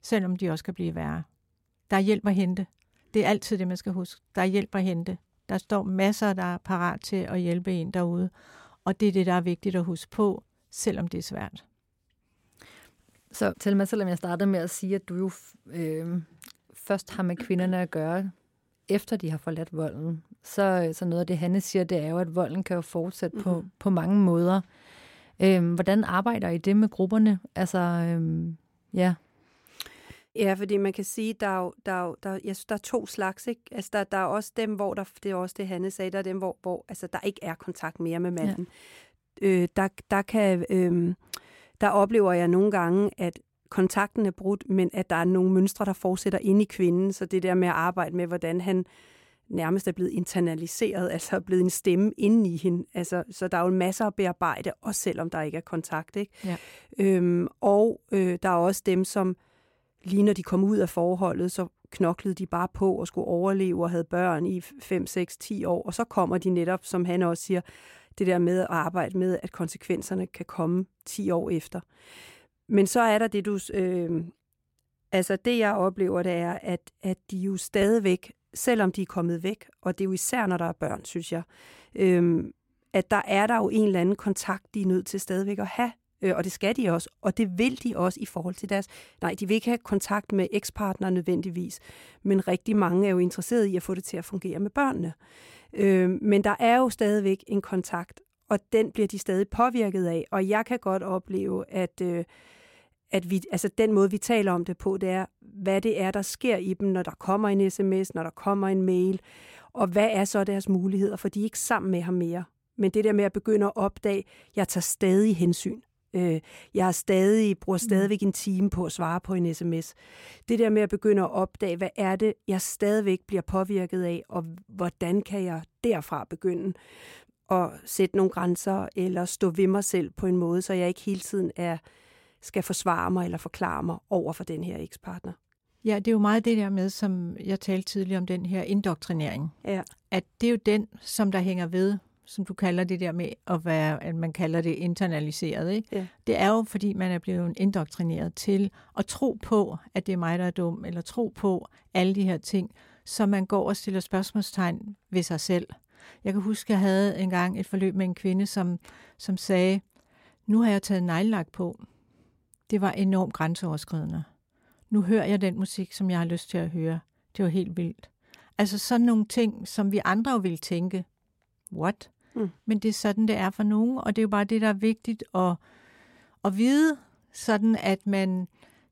Selvom de også kan blive værre. Der er hjælp at hente. Det er altid det, man skal huske. Der er hjælp at hente. Der står masser, der er parat til at hjælpe en derude. Og det er det, der er vigtigt at huske på, selvom det er svært. Så til mig, selvom jeg startede med at sige, at du jo øh, først har med kvinderne at gøre, efter de har forladt volden, så, så noget af det, Hanne siger, det er jo, at volden kan jo fortsætte mm-hmm. på, på mange måder. Øhm, hvordan arbejder I det med grupperne? Altså, øhm, ja. Ja, fordi man kan sige, der er jo, der er jo, der, jeg synes, der er to slags, ikke? Altså, der, der er også dem, hvor der, det er også det, Hanne sagde, der er dem, hvor, hvor altså, der ikke er kontakt mere med manden. Ja. Øh, der, der kan, øh, der oplever jeg nogle gange, at kontakten er brudt, men at der er nogle mønstre, der fortsætter ind i kvinden. Så det der med at arbejde med, hvordan han nærmest er blevet internaliseret, altså er blevet en stemme inde i hende. Altså, så der er jo masser at bearbejde, også selvom der ikke er kontakt. Ikke? Ja. Øhm, og øh, der er også dem, som lige når de kom ud af forholdet, så knoklede de bare på og skulle overleve og havde børn i 5, 6, 10 år. Og så kommer de netop, som han også siger, det der med at arbejde med, at konsekvenserne kan komme 10 år efter. Men så er der det, du... Øh, altså det, jeg oplever, det er, at, at de jo stadigvæk, selvom de er kommet væk, og det er jo især, når der er børn, synes jeg, øh, at der er der jo en eller anden kontakt, de er nødt til stadigvæk at have øh, og det skal de også, og det vil de også i forhold til deres... Nej, de vil ikke have kontakt med ekspartner nødvendigvis, men rigtig mange er jo interesserede i at få det til at fungere med børnene. Øh, men der er jo stadigvæk en kontakt, og den bliver de stadig påvirket af, og jeg kan godt opleve, at... Øh, at vi, altså den måde, vi taler om det på, det er, hvad det er, der sker i dem, når der kommer en sms, når der kommer en mail, og hvad er så deres muligheder, for de er ikke sammen med ham mere. Men det der med at begynde at opdage, jeg tager stadig hensyn. Øh, jeg har stadig, bruger mm. stadigvæk en time på at svare på en sms. Det der med at begynde at opdage, hvad er det, jeg stadigvæk bliver påvirket af, og hvordan kan jeg derfra begynde at sætte nogle grænser, eller stå ved mig selv på en måde, så jeg ikke hele tiden er, skal forsvare mig eller forklare mig over for den her ekspartner. Ja, det er jo meget det der med, som jeg talte tidligere om, den her indoktrinering. Ja. At det er jo den, som der hænger ved som du kalder det der med at være, at man kalder det internaliseret, ikke? Ja. det er jo, fordi man er blevet indoktrineret til at tro på, at det er mig, der er dum, eller tro på alle de her ting, så man går og stiller spørgsmålstegn ved sig selv. Jeg kan huske, at jeg havde engang et forløb med en kvinde, som, som sagde, nu har jeg taget neglelak på. Det var enormt grænseoverskridende. Nu hører jeg den musik, som jeg har lyst til at høre. Det var helt vildt. Altså sådan nogle ting, som vi andre jo ville tænke, what? Mm. Men det er sådan, det er for nogen, og det er jo bare det, der er vigtigt at, at vide, sådan at man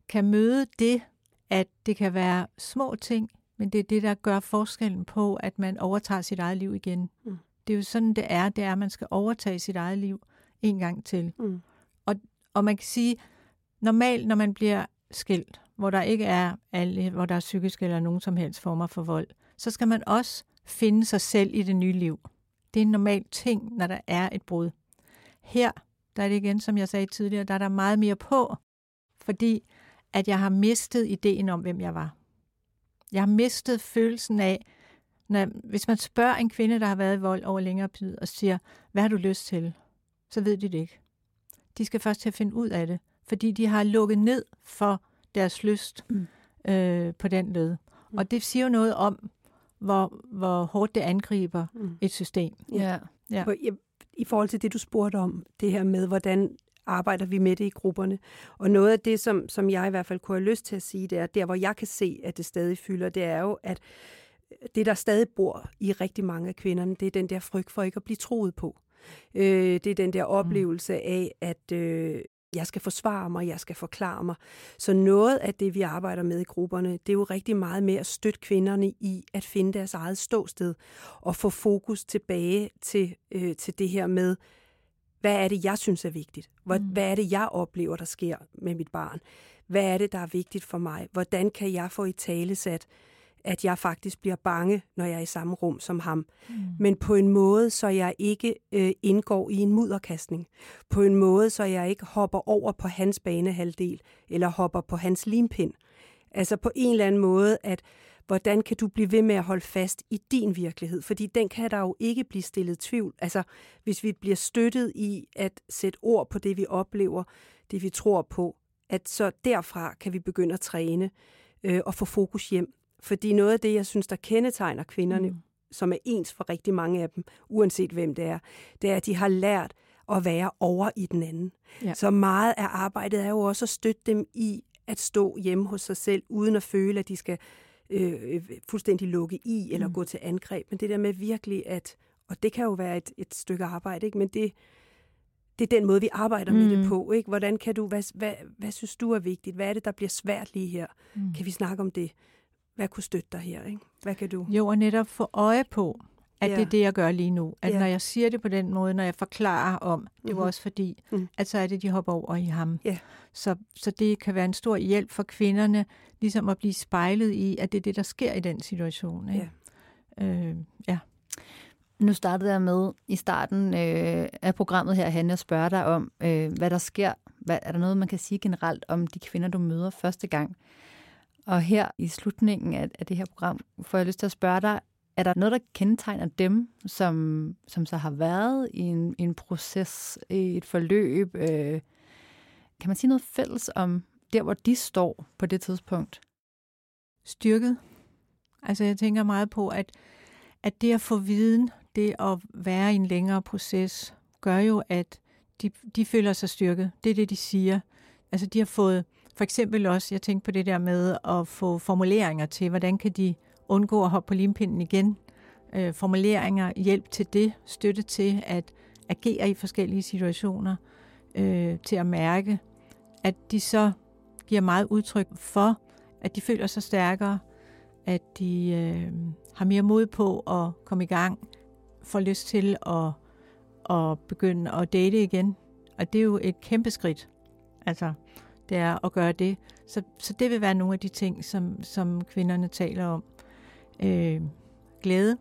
kan møde det, at det kan være små ting, men det er det, der gør forskellen på, at man overtager sit eget liv igen. Mm. Det er jo sådan, det er. Det er, at man skal overtage sit eget liv en gang til. Mm. Og, og man kan sige, normalt, når man bliver skilt, hvor der ikke er alle, hvor der er psykisk eller nogen som helst former for vold, så skal man også finde sig selv i det nye liv. Det er en normal ting, når der er et brud. Her, der er det igen, som jeg sagde tidligere, der er der meget mere på, fordi at jeg har mistet ideen om, hvem jeg var. Jeg har mistet følelsen af, når, hvis man spørger en kvinde, der har været i vold over længere tid, og siger, hvad har du lyst til? Så ved de det ikke. De skal først til at finde ud af det, fordi de har lukket ned for deres lyst mm. øh, på den led. Mm. Og det siger jo noget om, hvor, hvor hårdt det angriber mm. et system. Ja. ja. I, I forhold til det, du spurgte om, det her med, hvordan arbejder vi med det i grupperne. Og noget af det, som, som jeg i hvert fald kunne have lyst til at sige, det er, der hvor jeg kan se, at det stadig fylder, det er jo, at det, der stadig bor i rigtig mange af kvinderne, det er den der frygt for ikke at blive troet på. Øh, det er den der mm. oplevelse af, at, øh, jeg skal forsvare mig, jeg skal forklare mig. Så noget af det, vi arbejder med i grupperne, det er jo rigtig meget med at støtte kvinderne i at finde deres eget ståsted og få fokus tilbage til, øh, til det her med, hvad er det, jeg synes er vigtigt? Hvad, mm. hvad er det, jeg oplever, der sker med mit barn? Hvad er det, der er vigtigt for mig? Hvordan kan jeg få i tale sat, at jeg faktisk bliver bange, når jeg er i samme rum som ham? Mm. Men på en måde, så jeg ikke øh, indgår i en mudderkastning. På en måde, så jeg ikke hopper over på hans banehalvdel, eller hopper på hans limpind. Altså på en eller anden måde, at hvordan kan du blive ved med at holde fast i din virkelighed? Fordi den kan der jo ikke blive stillet tvivl. Altså, hvis vi bliver støttet i at sætte ord på det, vi oplever, det vi tror på, at så derfra kan vi begynde at træne øh, og få fokus hjem. Fordi noget af det, jeg synes, der kendetegner kvinderne, mm. som er ens for rigtig mange af dem, uanset hvem det er, det er, at de har lært at være over i den anden. Ja. Så meget af arbejdet er jo også at støtte dem i at stå hjemme hos sig selv, uden at føle, at de skal øh, øh, fuldstændig lukke i eller mm. gå til angreb. Men det der med virkelig at, og det kan jo være et, et stykke arbejde, ikke? men det, det er den måde, vi arbejder mm. med det mm. på. Ikke? Hvordan kan du, hvad, hvad, hvad synes du er vigtigt? Hvad er det, der bliver svært lige her? Mm. Kan vi snakke om det? Hvad kunne støtte dig her? Ikke? Hvad kan du? Jo, og netop få øje på, at ja. det er det, jeg gør lige nu. At ja. når jeg siger det på den måde, når jeg forklarer om, det var mm-hmm. også fordi, mm. at så er det, de hopper over i ham. Ja. Så, så det kan være en stor hjælp for kvinderne, ligesom at blive spejlet i, at det er det, der sker i den situation. Ikke? Ja. Øh, ja. Nu startede jeg med i starten øh, af programmet her, Hanne, at spørge dig om, øh, hvad der sker. Hvad, er der noget, man kan sige generelt om de kvinder, du møder første gang? Og her i slutningen af, af det her program får jeg lyst til at spørge dig, er der noget, der kendetegner dem, som, som så har været i en, i en proces, i et forløb? Øh, kan man sige noget fælles om der, hvor de står på det tidspunkt? Styrket. Altså jeg tænker meget på, at, at det at få viden, det at være i en længere proces, gør jo, at de, de føler sig styrket. Det er det, de siger. Altså de har fået, for eksempel også, jeg tænkte på det der med at få formuleringer til, hvordan kan de undgå at hoppe på limpinden igen. Øh, formuleringer, hjælp til det, støtte til at agere i forskellige situationer, øh, til at mærke, at de så giver meget udtryk for, at de føler sig stærkere, at de øh, har mere mod på at komme i gang, får lyst til at, at begynde at date igen. Og det er jo et kæmpe skridt. Altså, det er at gøre det. Så, så det vil være nogle af de ting, som, som kvinderne taler om øh, glæde.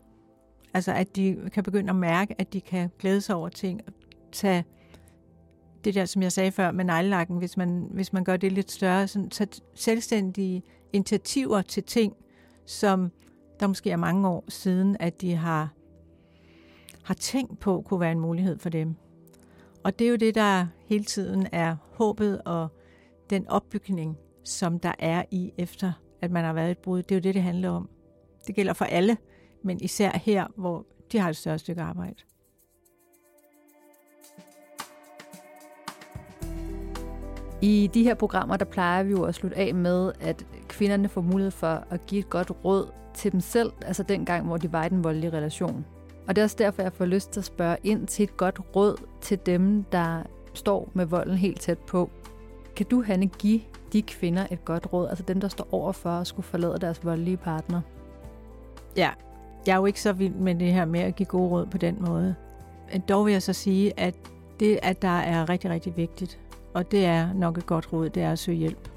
Altså at de kan begynde at mærke, at de kan glæde sig over ting. Tage det der, som jeg sagde før med neglelakken, hvis man, hvis man gør det lidt større, sådan, tage selvstændige initiativer til ting, som der måske er mange år siden, at de har, har tænkt på, kunne være en mulighed for dem. Og det er jo det, der hele tiden er håbet og den opbygning, som der er i efter, at man har været et brud. Det er jo det, det handler om. Det gælder for alle, men især her, hvor de har et større stykke arbejde. I de her programmer, der plejer vi jo at slutte af med, at kvinderne får mulighed for at give et godt råd til dem selv, altså den gang, hvor de var i den voldelige relation. Og det er også derfor, jeg får lyst til at spørge ind til et godt råd til dem, der står med volden helt tæt på. Kan du, Hanne, give de kvinder et godt råd, altså dem, der står over for at skulle forlade deres voldelige partner? Ja, jeg er jo ikke så vild med det her med at give gode råd på den måde. Men dog vil jeg så sige, at det, at der er rigtig, rigtig vigtigt, og det er nok et godt råd, det er at søge hjælp.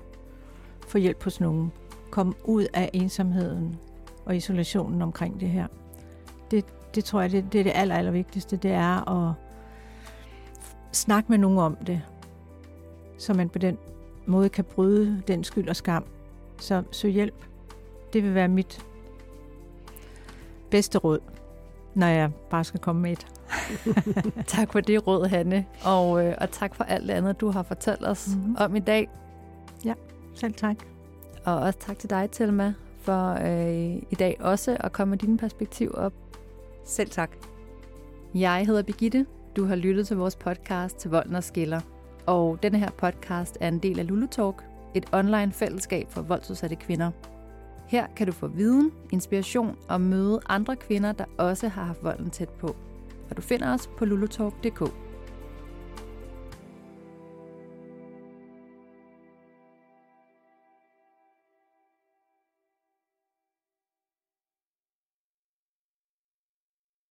Få hjælp hos nogen. Kom ud af ensomheden og isolationen omkring det her. Det, det tror jeg, det, det er det aller, aller vigtigste. Det er at snakke med nogen om det, så man på den måde kan bryde den skyld og skam. Så søg hjælp. Det vil være mit bedste råd, når jeg bare skal komme med et. tak for det råd, Hanne. Og, øh, og tak for alt det andet, du har fortalt os mm-hmm. om i dag. Ja, selv tak. Og også tak til dig, Thelma, for øh, i dag også at komme med dine perspektiv op. Selv tak. Jeg hedder Birgitte. Du har lyttet til vores podcast til Volden og Skiller. Og denne her podcast er en del af Lulu Talk, et online fællesskab for voldsudsatte kvinder. Her kan du få viden, inspiration og møde andre kvinder, der også har haft volden tæt på. Og du finder os på lulutalk.dk.